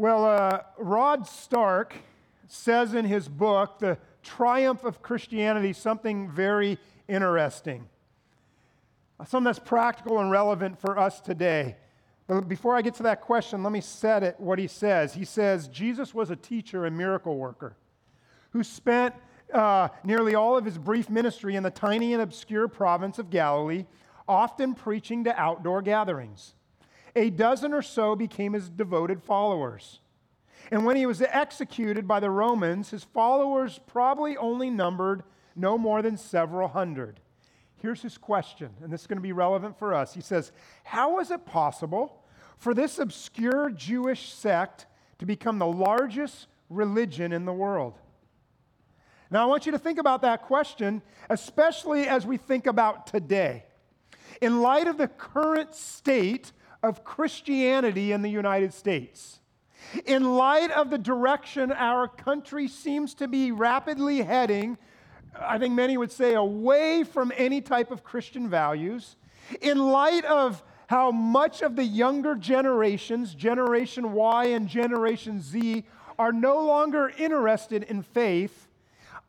Well, uh, Rod Stark says in his book, The Triumph of Christianity, something very interesting. Something that's practical and relevant for us today. But before I get to that question, let me set it what he says. He says, Jesus was a teacher and miracle worker who spent uh, nearly all of his brief ministry in the tiny and obscure province of Galilee, often preaching to outdoor gatherings. A dozen or so became his devoted followers. And when he was executed by the Romans, his followers probably only numbered no more than several hundred. Here's his question, and this is going to be relevant for us. He says, How is it possible for this obscure Jewish sect to become the largest religion in the world? Now, I want you to think about that question, especially as we think about today. In light of the current state of Christianity in the United States, in light of the direction our country seems to be rapidly heading, I think many would say away from any type of Christian values, in light of how much of the younger generations, Generation Y and Generation Z, are no longer interested in faith,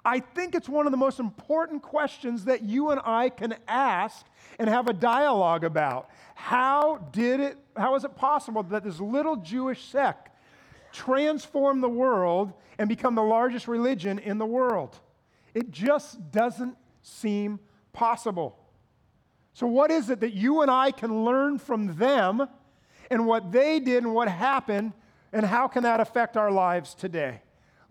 I think it's one of the most important questions that you and I can ask and have a dialogue about. How did it, how is it possible that this little Jewish sect transform the world and become the largest religion in the world? It just doesn't seem possible. So, what is it that you and I can learn from them and what they did and what happened, and how can that affect our lives today?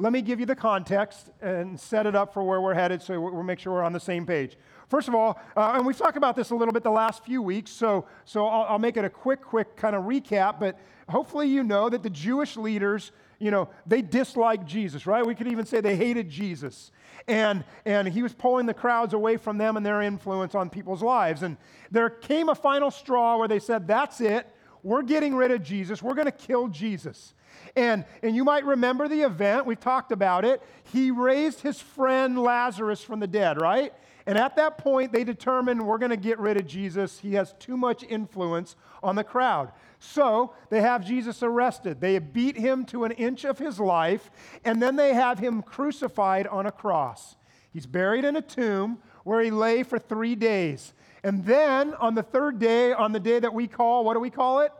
Let me give you the context and set it up for where we're headed so we'll make sure we're on the same page. First of all, uh, and we've talked about this a little bit the last few weeks, so, so I'll, I'll make it a quick, quick kind of recap, but hopefully you know that the Jewish leaders, you know, they disliked Jesus, right? We could even say they hated Jesus. And, and he was pulling the crowds away from them and their influence on people's lives. And there came a final straw where they said, That's it. We're getting rid of Jesus. We're going to kill Jesus. And, and you might remember the event, we've talked about it. He raised his friend Lazarus from the dead, right? And at that point, they determined we're going to get rid of Jesus. He has too much influence on the crowd. So they have Jesus arrested. They beat him to an inch of his life, and then they have him crucified on a cross. He's buried in a tomb where he lay for three days. And then on the third day, on the day that we call, what do we call it?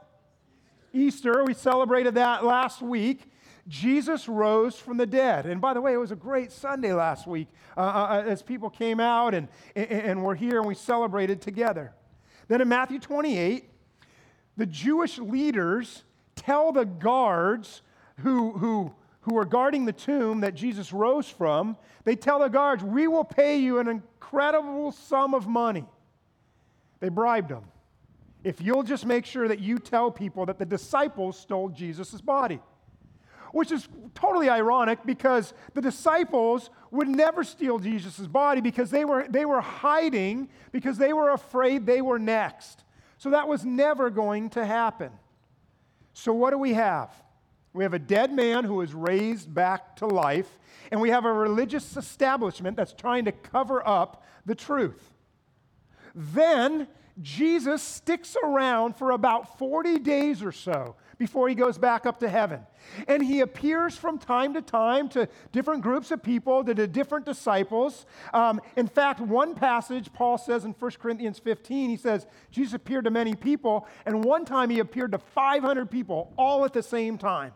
Easter, we celebrated that last week. Jesus rose from the dead. And by the way, it was a great Sunday last week uh, uh, uh as people came out and, and, and were here and we celebrated together. Then in Matthew 28, the Jewish leaders tell the guards who, who, who are guarding the tomb that Jesus rose from, they tell the guards, We will pay you an incredible sum of money. They bribed them if you'll just make sure that you tell people that the disciples stole Jesus' body. Which is totally ironic because the disciples would never steal Jesus' body because they were, they were hiding because they were afraid they were next. So that was never going to happen. So, what do we have? We have a dead man who is raised back to life, and we have a religious establishment that's trying to cover up the truth. Then Jesus sticks around for about 40 days or so before he goes back up to heaven. And he appears from time to time to different groups of people, to, different disciples. Um, in fact, one passage, Paul says in 1 Corinthians 15, he says, Jesus appeared to many people, and one time he appeared to 500 people all at the same time.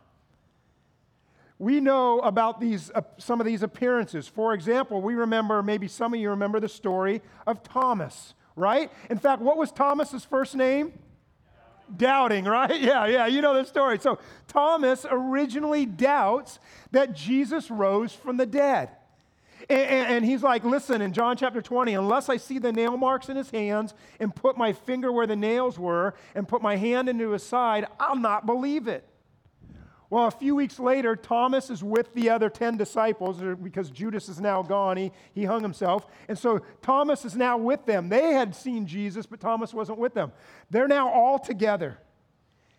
We know about these, uh, some of these appearances. For example, we remember, maybe some of you remember the story of Thomas right? In fact, what was Thomas's first name? Doubting, right? Yeah, yeah, you know the story. So Thomas originally doubts that Jesus rose from the dead. And, and, and, he's like, listen, in John chapter 20, unless I see the nail marks in his hands and put my finger where the nails were and put my hand into his side, I'll not believe it. Well, a few weeks later, Thomas is with the other 10 disciples uh, because Judas is now gone. He, he hung himself. And so Thomas is now with them. They had seen Jesus, but Thomas wasn't with them. They're now all together.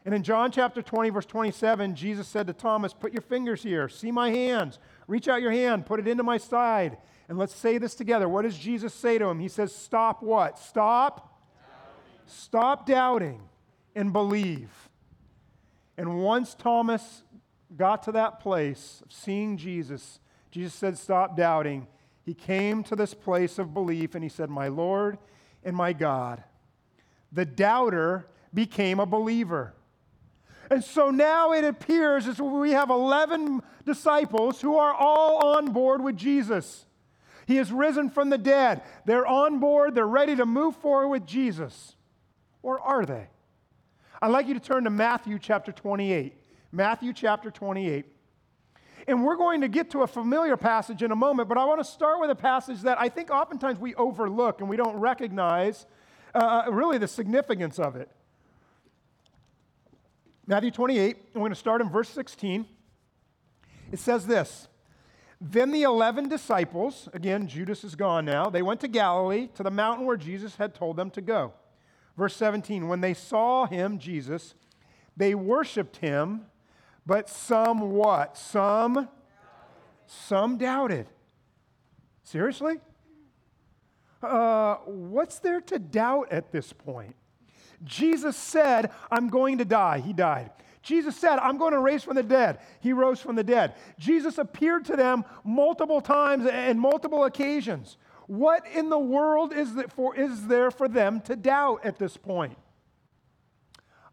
And in John chapter 20, verse 27, Jesus said to Thomas, Put your fingers here, see my hands, reach out your hand, put it into my side. And let's say this together. What does Jesus say to him? He says, Stop what? Stop. Doubting. Stop doubting and believe. And once Thomas got to that place of seeing Jesus, Jesus said, Stop doubting. He came to this place of belief and he said, My Lord and my God. The doubter became a believer. And so now it appears as we have 11 disciples who are all on board with Jesus. He has risen from the dead. They're on board, they're ready to move forward with Jesus. Or are they? I'd like you to turn to Matthew chapter 28. Matthew chapter 28. And we're going to get to a familiar passage in a moment, but I want to start with a passage that I think oftentimes we overlook and we don't recognize uh, uh really the significance of it. Matthew 28, I'm going to start in verse 16. It says this Then the 11 disciples, again, Judas is gone now, they went to Galilee, to the mountain where Jesus had told them to go. Verse 17, when they saw him, Jesus, they worshiped him, but some what? Some some doubted. Seriously? Uh, what's there to doubt at this point? Jesus said, I'm going to die. He died. Jesus said, I'm going to raise from the dead. He rose from the dead. Jesus appeared to them multiple times and multiple occasions. What in the world is, for, is there for them to doubt at this point?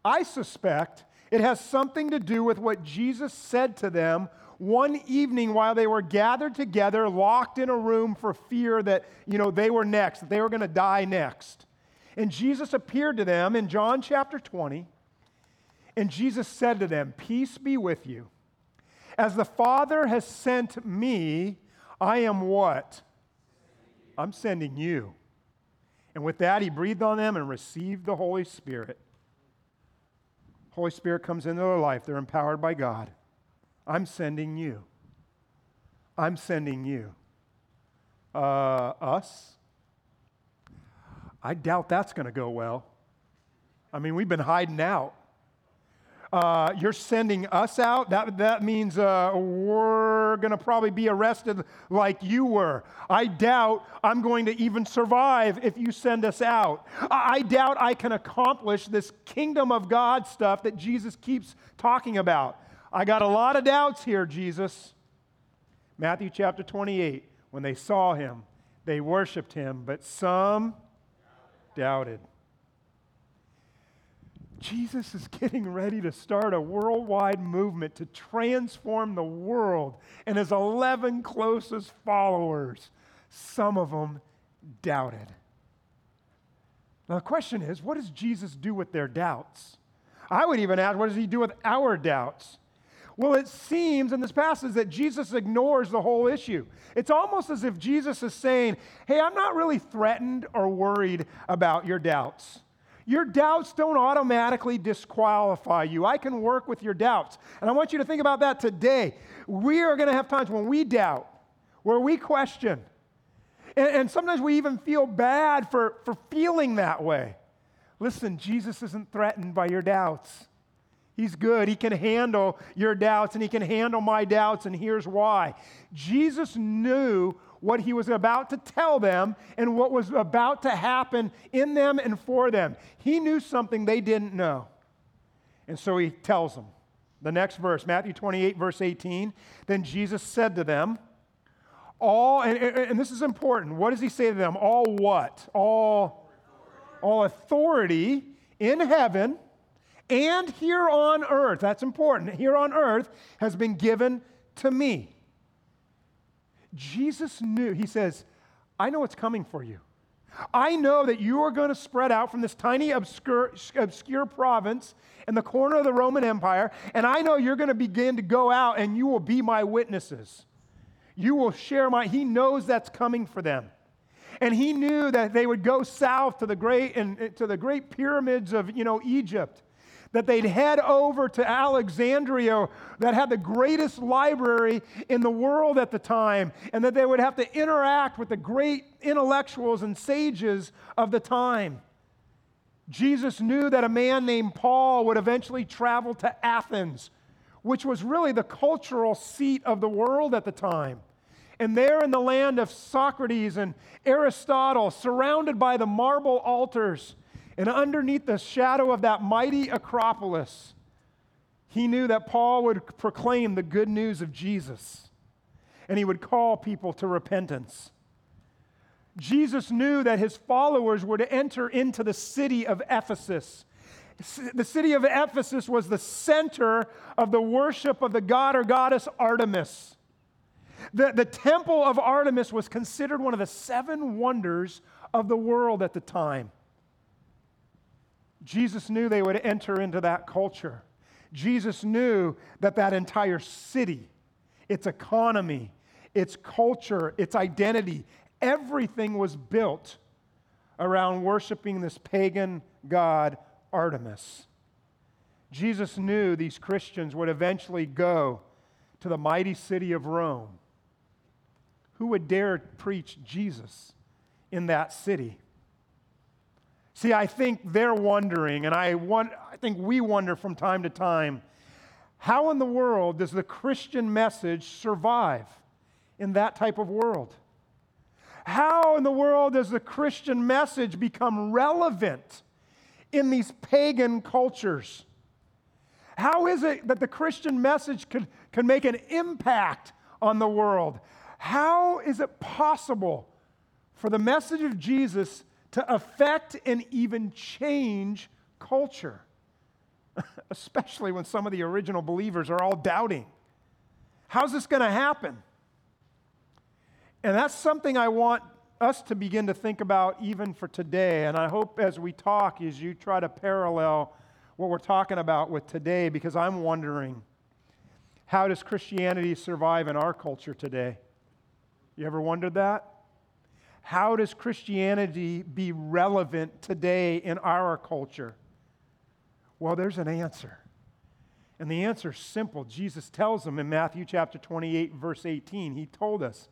I suspect it has something to do with what Jesus said to them one evening while they were gathered together, locked in a room for fear that, you know, they were next, that they were going to die next. And Jesus appeared to them in John chapter 20, and Jesus said to them, Peace be with you. As the Father has sent me, I am what? I'm sending you. And with that, he breathed on them and received the Holy Spirit. Holy Spirit comes into their life. They're empowered by God. I'm sending you. I'm sending you. Uh, us? I doubt that's going to go well. I mean, we've been hiding out. Uh, you're sending us out. That, that means uh, we're going to probably be arrested like you were. I doubt I'm going to even survive if you send us out. I, I doubt I can accomplish this kingdom of God stuff that Jesus keeps talking about. I got a lot of doubts here, Jesus. Matthew chapter 28. When they saw him, they worshiped him, but some doubted. Jesus is getting ready to start a worldwide movement to transform the world, and his 11 closest followers, some of them doubted. Now, the question is what does Jesus do with their doubts? I would even ask, what does he do with our doubts? Well, it seems in this passage that Jesus ignores the whole issue. It's almost as if Jesus is saying, Hey, I'm not really threatened or worried about your doubts. Your doubts don't automatically disqualify you. I can work with your doubts. And I want you to think about that today. We are going to have times when we doubt, where we question. And, and, sometimes we even feel bad for, for feeling that way. Listen, Jesus isn't threatened by your doubts. He's good. He can handle your doubts and he can handle my doubts, and here's why. Jesus knew what he was about to tell them and what was about to happen in them and for them. He knew something they didn't know. And so he tells them. The next verse, Matthew 28, verse 18. Then Jesus said to them, All, and, and this is important. What does he say to them? All what? All, all authority in heaven and here on earth, that's important, here on earth has been given to me. Jesus knew, he says, I know what's coming for you. I know that you are going to spread out from this tiny, obscure, obscure province in the corner of the Roman Empire, and I know you're going to begin to go out and you will be my witnesses. You will share my, he knows that's coming for them. And he knew that they would go south to the great, and, to the great pyramids of, you know, Egypt that they'd head over to Alexandria, that had the greatest library in the world at the time, and that they would have to interact with the great intellectuals and sages of the time. Jesus knew that a man named Paul would eventually travel to Athens, which was really the cultural seat of the world at the time. And there in the land of Socrates and Aristotle, surrounded by the marble altars, and underneath the shadow of that mighty Acropolis, He knew that Paul would proclaim the good news of Jesus and he would call people to repentance. Jesus knew that his followers were to enter into the city of Ephesus. The city of Ephesus was the center of the worship of the god or goddess Artemis. The, the temple of Artemis was considered one of the seven wonders of the world at the time. Jesus knew they would enter into that culture. Jesus knew that that entire city, its economy, its culture, its identity, everything was built around worshiping this pagan god, Artemis. Jesus knew these Christians would eventually go to the mighty city of Rome. Who would dare preach Jesus in that city? See, I think they're wondering, and I, want, I think we wonder from time to time how in the world does the Christian message survive in that type of world? How in the world does the Christian message become relevant in these pagan cultures? How is it that the Christian message could, can make an impact on the world? How is it possible for the message of Jesus to affect and even change culture? Especially when some of the original believers are all doubting. How's this going to happen? And that's something I want us to begin to think about even for today. And I hope as we talk, as you try to parallel what we're talking about with today, because I'm wondering how does Christianity survive in our culture today? You ever wondered that? How does Christianity be relevant today in our culture? Well, there's an answer. And the answer is simple. Jesus tells them in Matthew chapter 28, verse 18. He told us,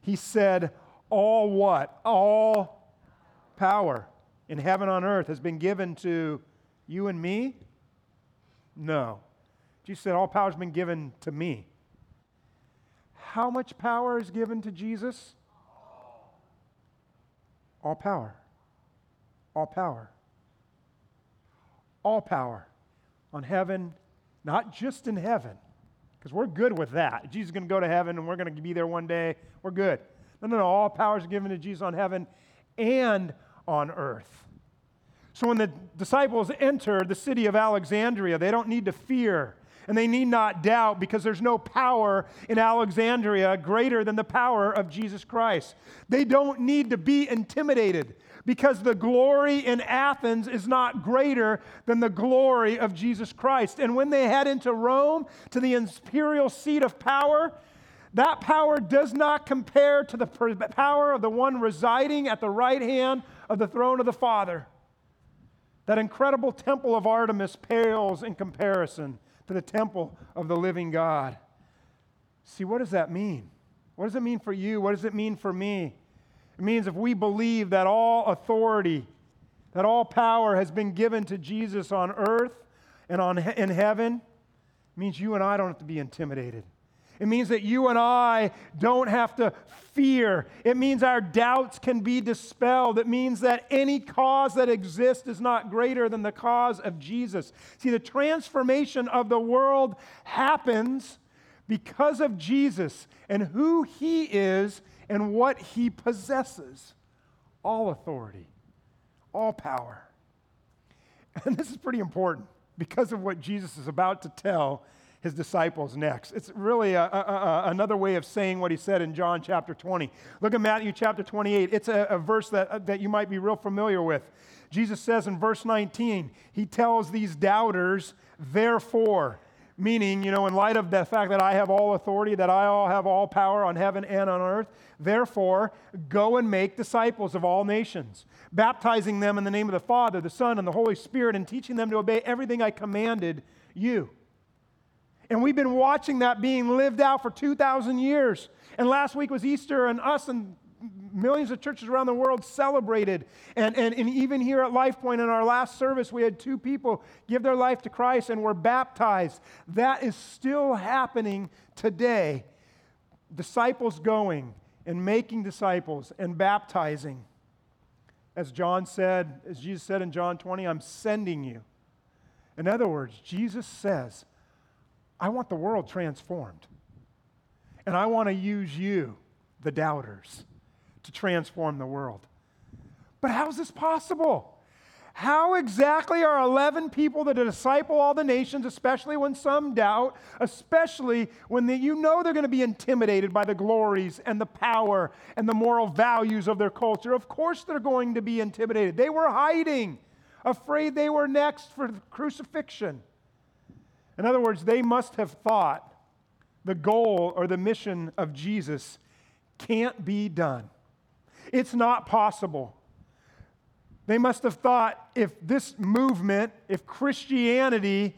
He said, all what? All power in heaven on earth has been given to you and me? No. Jesus said, All power has been given to me. How much power is given to Jesus? All power. All power. All power on heaven, not just in heaven, because we're good with that. Jesus is going to go to heaven and we're going to be there one day. We're good. No, no, no. All power is given to Jesus on heaven and on earth. So when the disciples enter the city of Alexandria, they don't need to fear and they need not doubt because there's no power in Alexandria greater than the power of Jesus Christ. They don't need to be intimidated because the glory in Athens is not greater than the glory of Jesus Christ. And when they head into Rome, to the imperial seat of power, that power does not compare to the power of the one residing at the right hand of the throne of the Father. That incredible temple of Artemis pales in comparison to the temple of the living God. See, what does that mean? What does it mean for you? What does it mean for me? It means if we believe that all authority, that all power has been given to Jesus on earth and on, in heaven, means you and I don't have to be intimidated. It means that you and I don't have to fear. It means our doubts can be dispelled. It means that any cause that exists is not greater than the cause of Jesus. See, the transformation of the world happens because of Jesus and who he is and what he possesses all authority, all power. And this is pretty important because of what Jesus is about to tell his disciples next. It's really a, a, a, another way of saying what he said in John chapter 20. Look at Matthew chapter 28. It's a, verse that, uh, that you might be real familiar with. Jesus says in verse 19, he tells these doubters, therefore, meaning, you know, in light of the fact that I have all authority, that I all have all power on heaven and on earth, therefore, go and make disciples of all nations, baptizing them in the name of the Father, the Son, and the Holy Spirit, and teaching them to obey everything I commanded you. And we've been watching that being lived out for 2,000 years. And last week was Easter, and us and millions of churches around the world celebrated. And, and, and even here at LifePoint in our last service, we had two people give their life to Christ and were baptized. That is still happening today. Disciples going and making disciples and baptizing. As John said, as Jesus said in John 20, I'm sending you. In other words, Jesus says, I want the world transformed. And I want to use you, the doubters, to transform the world. But how is this possible? How exactly are 11 people to disciple all the nations, especially when some doubt, especially when you know they're going to be intimidated by the glories and the power and the moral values of their culture? Of course, they're going to be intimidated. They were hiding, afraid they were next for crucifixion. In other words, they must have thought the goal or the mission of Jesus can't be done. It's not possible. They must have thought if this movement, if Christianity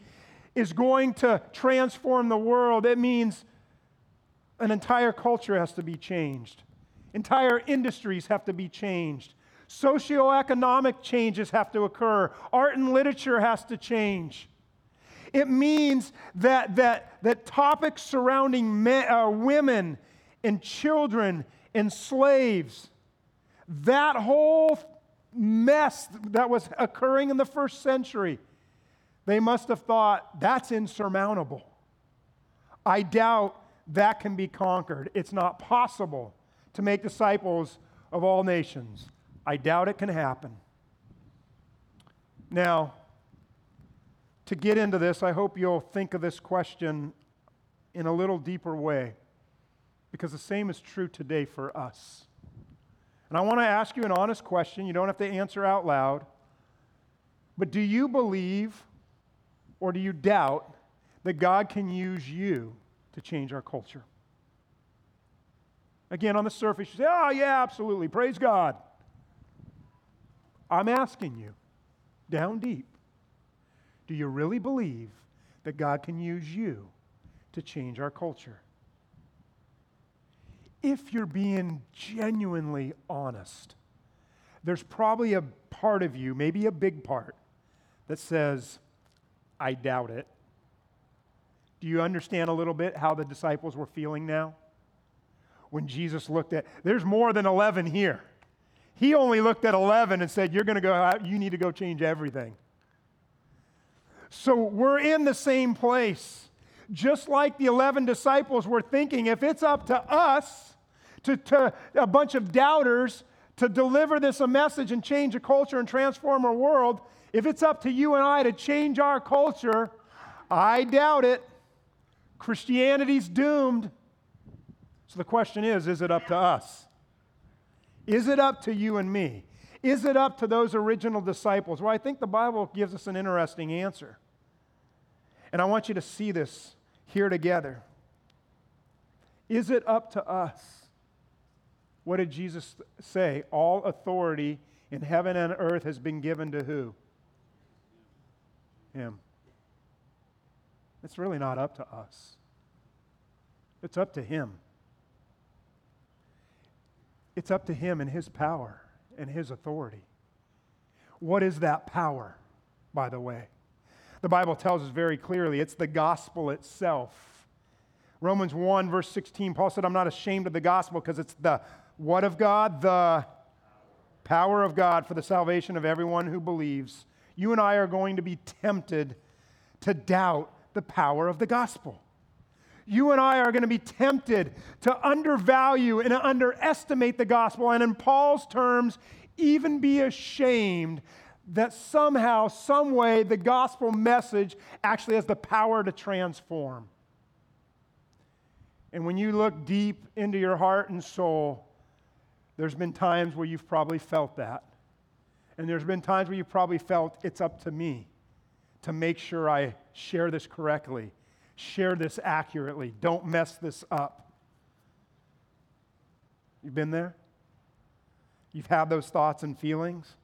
is going to transform the world, it means an entire culture has to be changed. Entire industries have to be changed. Socioeconomic changes have to occur. Art and literature has to change. It means that, that, that topics surrounding men, uh, women and children and slaves, that whole mess that was occurring in the first century, they must have thought that's insurmountable. I doubt that can be conquered. It's not possible to make disciples of all nations. I doubt it can happen. Now, to get into this, I hope you'll think of this question in a little deeper way, because the same is true today for us. And I want to ask you an honest question. You don't have to answer out loud. But do you believe or do you doubt that God can use you to change our culture? Again, on the surface, you say, oh, yeah, absolutely. Praise God. I'm asking you, down deep, do you really believe that God can use you to change our culture? if you're being genuinely honest, there's probably a part of you, maybe a big part, that says, I doubt it. Do you understand a little bit how the disciples were feeling now? When Jesus looked at, there's more than 11 here. He only looked at 11 and said, You're going to go out, you need to go change everything. So we're in the same place. Just like the 11 disciples were thinking, if it's up to us, to, to a bunch of doubters to deliver this a message and change a culture and transform our world, if it's up to you and I to change our culture, I doubt it. Christianity's doomed. So the question is is it up to us? Is it up to you and me? Is it up to those original disciples? Well, I think the Bible gives us an interesting answer. And I want you to see this here together. Is it up to us? What did Jesus say? All authority in heaven and earth has been given to who? Him. It's really not up to us, it's up to Him. It's up to Him and His power and His authority. What is that power, by the way? The Bible tells us very clearly it's the gospel itself. Romans 1, verse 16, Paul said, I'm not ashamed of the gospel because it's the what of God? The power of God for the salvation of everyone who believes. You and I are going to be tempted to doubt the power of the gospel. You and I are going to be tempted to undervalue and underestimate the gospel, and in Paul's terms, even be ashamed that somehow, some way, the gospel message actually has the power to transform. And when you look deep into your heart and soul, there's been times where you've probably felt that. And there's been times where you've probably felt it's up to me to make sure I share this correctly, share this accurately, don't mess this up. You've been there? You've had those thoughts and feelings?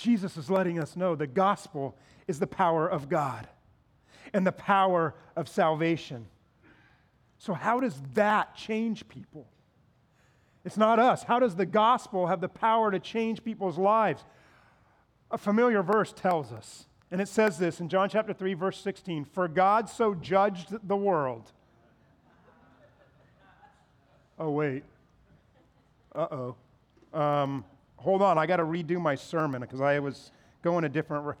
Jesus is letting us know the gospel is the power of God and the power of salvation. So, how does that change people? It's not us. How does the gospel have the power to change people's lives? A familiar verse tells us, and it says this in John chapter 3, verse 16 For God so judged the world. Oh, wait. Uh oh. Um, hold on, I got to redo my sermon because I was going a different. Re-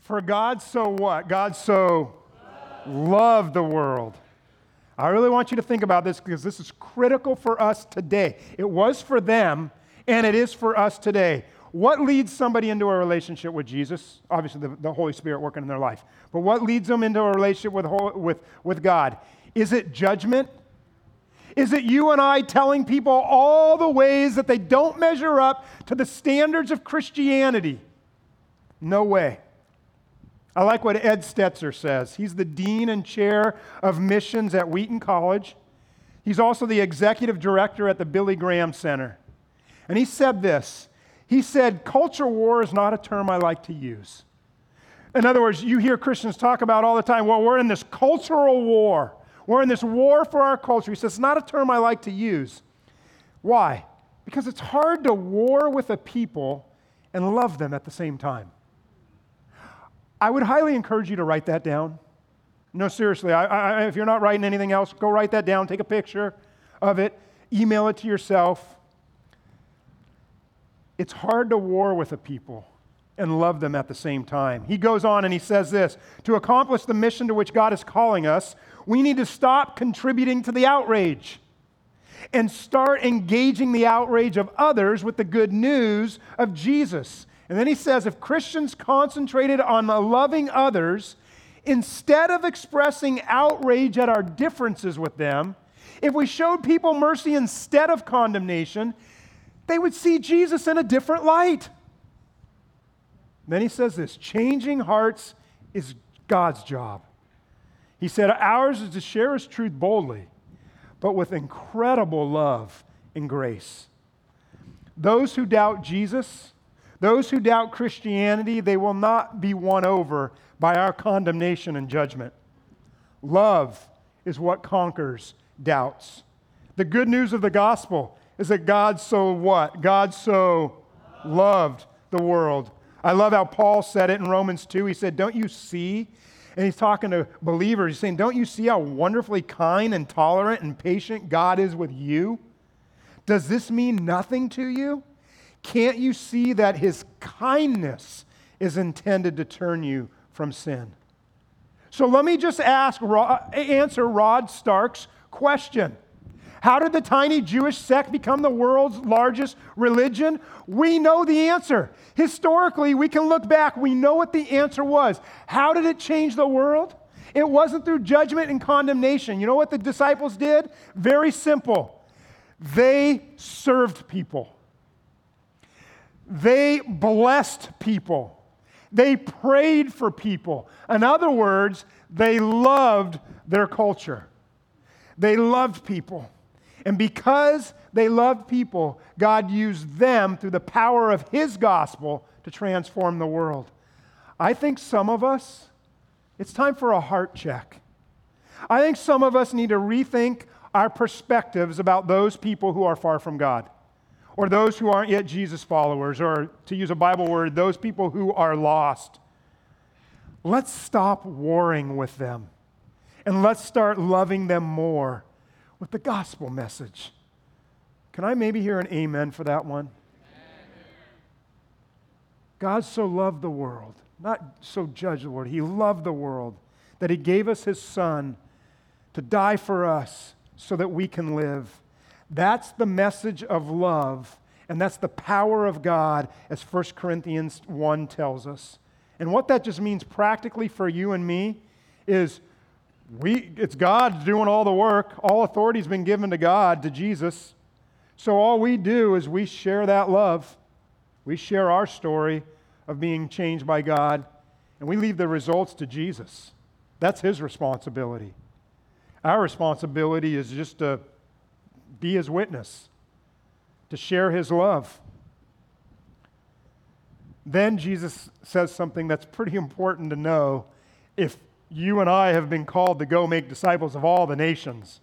For God so what? God so loved the world. I really want you to think about this because this is critical for us today. It was for them, and it is for us today. What leads somebody into a relationship with Jesus? Obviously, the, the Holy Spirit working in their life. But what leads them into a relationship with, with, with God? Is it judgment? Is it you and I telling people all the ways that they don't measure up to the standards of Christianity? No way. I like what Ed Stetzer says. He's the dean and chair of missions at Wheaton College. He's also the executive director at the Billy Graham Center. And he said this He said, Culture war is not a term I like to use. In other words, you hear Christians talk about all the time, well, we're in this cultural war. We're in this war for our culture. He says, it's not a term I like to use. Why? Because it's hard to war with a people and love them at the same time. I would highly encourage you to write that down. No, seriously, I, I, if you're not writing anything else, go write that down, take a picture of it, email it to yourself. It's hard to war with a people and love them at the same time. He goes on and he says this To accomplish the mission to which God is calling us, we need to stop contributing to the outrage and start engaging the outrage of others with the good news of Jesus. And then he says if Christians concentrated on loving others instead of expressing outrage at our differences with them, if we showed people mercy instead of condemnation, they would see Jesus in a different light. Then he says this changing hearts is God's job. He said, Ours is to share his truth boldly, but with incredible love and grace. Those who doubt Jesus, those who doubt Christianity, they will not be won over by our condemnation and judgment. Love is what conquers doubts. The good news of the gospel is that God so what? God so loved the world. I love how Paul said it in Romans 2. He said, Don't you see? And he's talking to believers. He's saying, Don't you see how wonderfully kind and tolerant and patient God is with you? Does this mean nothing to you? Can't you see that his kindness is intended to turn you from sin? So let me just ask, answer Rod Stark's question. How did the tiny Jewish sect become the world's largest religion? We know the answer. Historically, we can look back, we know what the answer was. How did it change the world? It wasn't through judgment and condemnation. You know what the disciples did? Very simple. They served people. They blessed people. They prayed for people. In other words, they loved their culture. They loved people. And because they loved people, God used them through the power of His gospel to transform the world. I think some of us, it's time for a heart check. I think some of us need to rethink our perspectives about those people who are far from God or those who aren't yet Jesus followers, or to use a Bible word, those people who are lost. Let's stop warring with them and let's start loving them more with the gospel message. Can I maybe hear an amen for that one? God so loved the world, not so judged the world. He loved the world that He gave us His Son to die for us so that we can live. That's the message of love, and that's the power of God, as 1 Corinthians 1 tells us. And what that just means practically for you and me is we, it's God doing all the work. All authority has been given to God, to Jesus. So all we do is we share that love. We share our story of being changed by God, and we leave the results to Jesus. That's his responsibility. Our responsibility is just to be his witness, to share his love. Then Jesus says something that's pretty important to know if you and I have been called to go make disciples of all the nations.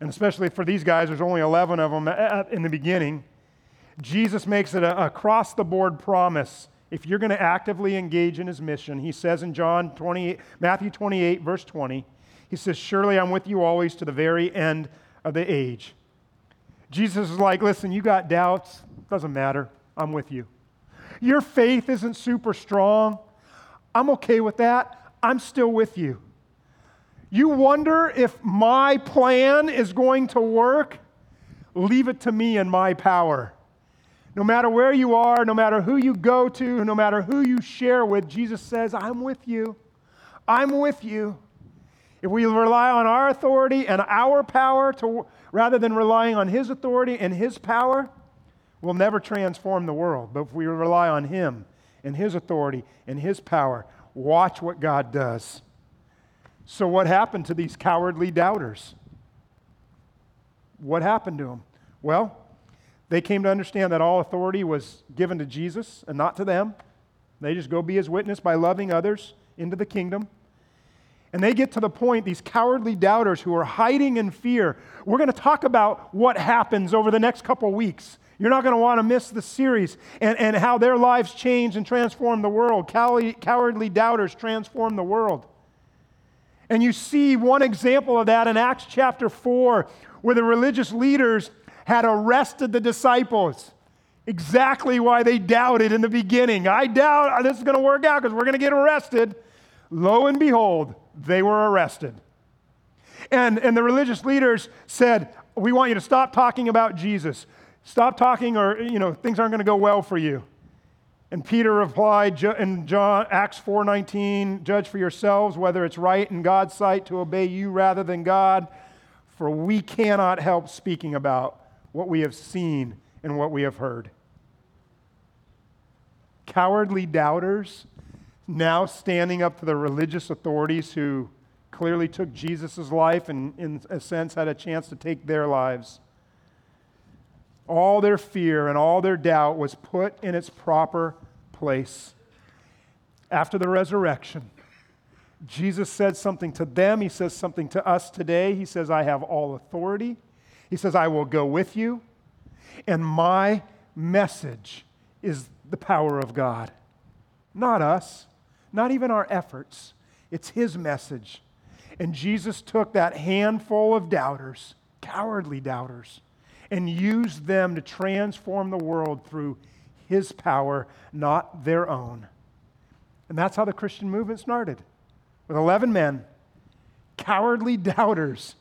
And especially for these guys, there's only 11 of them in the beginning. Jesus makes it a across the board promise. If you're going to actively engage in his mission, he says in John 28, Matthew 28, verse 20, he says, Surely I'm with you always to the very end of the age. Jesus is like, listen, you got doubts. Doesn't matter. I'm with you. Your faith isn't super strong. I'm okay with that. I'm still with you. You wonder if my plan is going to work? Leave it to me and my power. No matter where you are, no matter who you go to, no matter who you share with, Jesus says, I'm with you. I'm with you. If we rely on our authority and our power to, rather than relying on His authority and His power, we'll never transform the world. But if we rely on Him and His authority and His power, watch what God does. So, what happened to these cowardly doubters? What happened to them? Well, they came to understand that all authority was given to Jesus and not to them. They just go be his witness by loving others into the kingdom. And they get to the point, these cowardly doubters who are hiding in fear. We're going to talk about what happens over the next couple weeks. You're not going to want to miss the series and, and how their lives change and transform the world. Cowardly doubters transform the world. And you see one example of that in Acts chapter 4, where the religious leaders had arrested the disciples. Exactly why they doubted in the beginning. I doubt uh, this is going to work out because we're going to get arrested. Lo and behold, they were arrested. And, and the religious leaders said, We want you to stop talking about Jesus. Stop talking, or you know, things aren't going to go well for you. And Peter replied in John, Acts 4:19, "Judge for yourselves whether it's right in God's sight to obey you rather than God, for we cannot help speaking about what we have seen and what we have heard." Cowardly doubters now standing up to the religious authorities who clearly took Jesus' life and, in a sense, had a chance to take their lives. All their fear and all their doubt was put in its proper place. After the resurrection, Jesus said something to them. He says something to us today. He says, I have all authority. He says, I will go with you. And my message is the power of God, not us not even our efforts. It's His message. And Jesus took that handful of doubters, cowardly doubters, and use them to transform the world through His power, not their own. And that's how the Christian movement started with 11 men, cowardly doubters,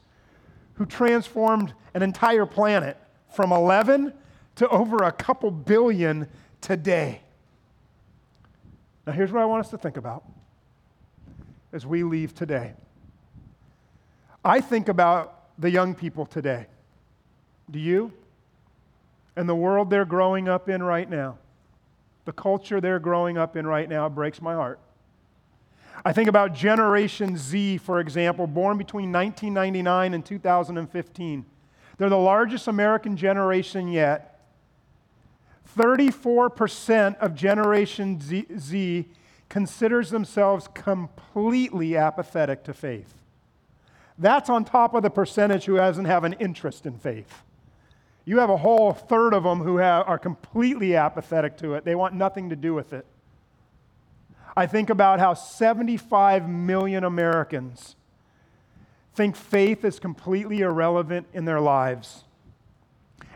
who transformed an entire planet from 11 to over a couple billion today. Now, here's what I want us to think about as we leave today. I think about the young people today. Do you? And the world they're growing up in right now. The culture they're growing up in right now breaks my heart. I think about Generation Z, for example, born between 1999 and 2015. They're the largest American generation yet, 34% of Generation Z, Z considers themselves completely apathetic to faith. That's on top of the percentage who doesn't have an interest in faith. You have a whole third of them who have, are completely apathetic to it. They want nothing to do with it. I think about how 75 million Americans think faith is completely irrelevant in their lives.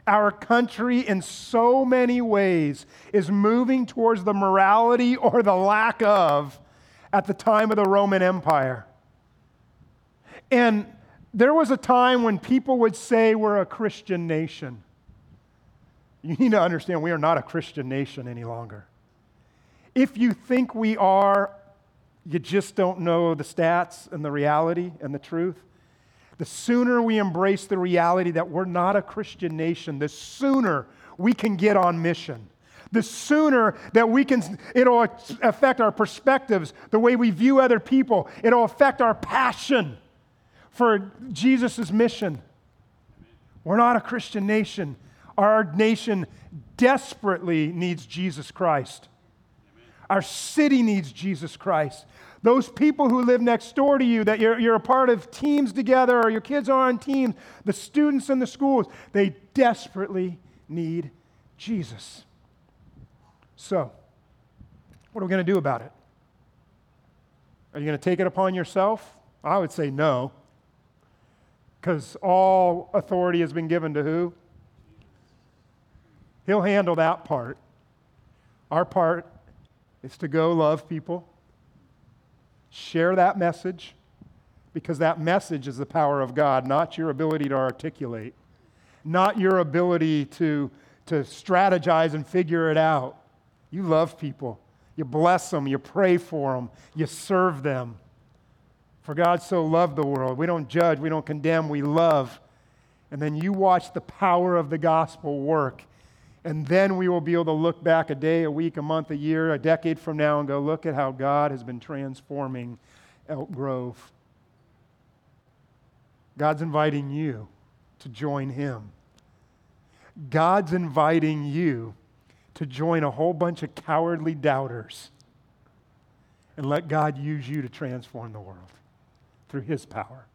Our country, in so many ways, is moving towards the morality or the lack of at the time of the Roman Empire. And there was a time when people would say we're a Christian nation. You need to understand we are not a Christian nation any longer. If you think we are, you just don't know the stats and the reality and the truth the sooner we embrace the reality that we're not a Christian nation, the sooner we can get on mission. The sooner that we can, it'll affect our perspectives, the way we view other people. It'll affect our passion for Jesus' mission. We're not a Christian nation. Our nation desperately needs Jesus Christ. Our city needs Jesus Christ. Those people who live next door to you, that you're, you're a part of teams together, or your kids are on teams, the students in the schools, they desperately need Jesus. So, what are we going to do about it? Are you going to take it upon yourself? I would say no. Because all authority has been given to who? He'll handle that part. Our part is to go love people Share that message because that message is the power of God, not your ability to articulate, not your ability to, to strategize and figure it out. You love people, you bless them, you pray for them, you serve them. For God so loved the world. We don't judge, we don't condemn, we love. And then you watch the power of the gospel work. And then we will be able to look back a day, a week, a month, a year, a decade from now and go, look at how God has been transforming Elk Grove. God's inviting you to join Him. God's inviting you to join a whole bunch of cowardly doubters and let God use you to transform the world through His power.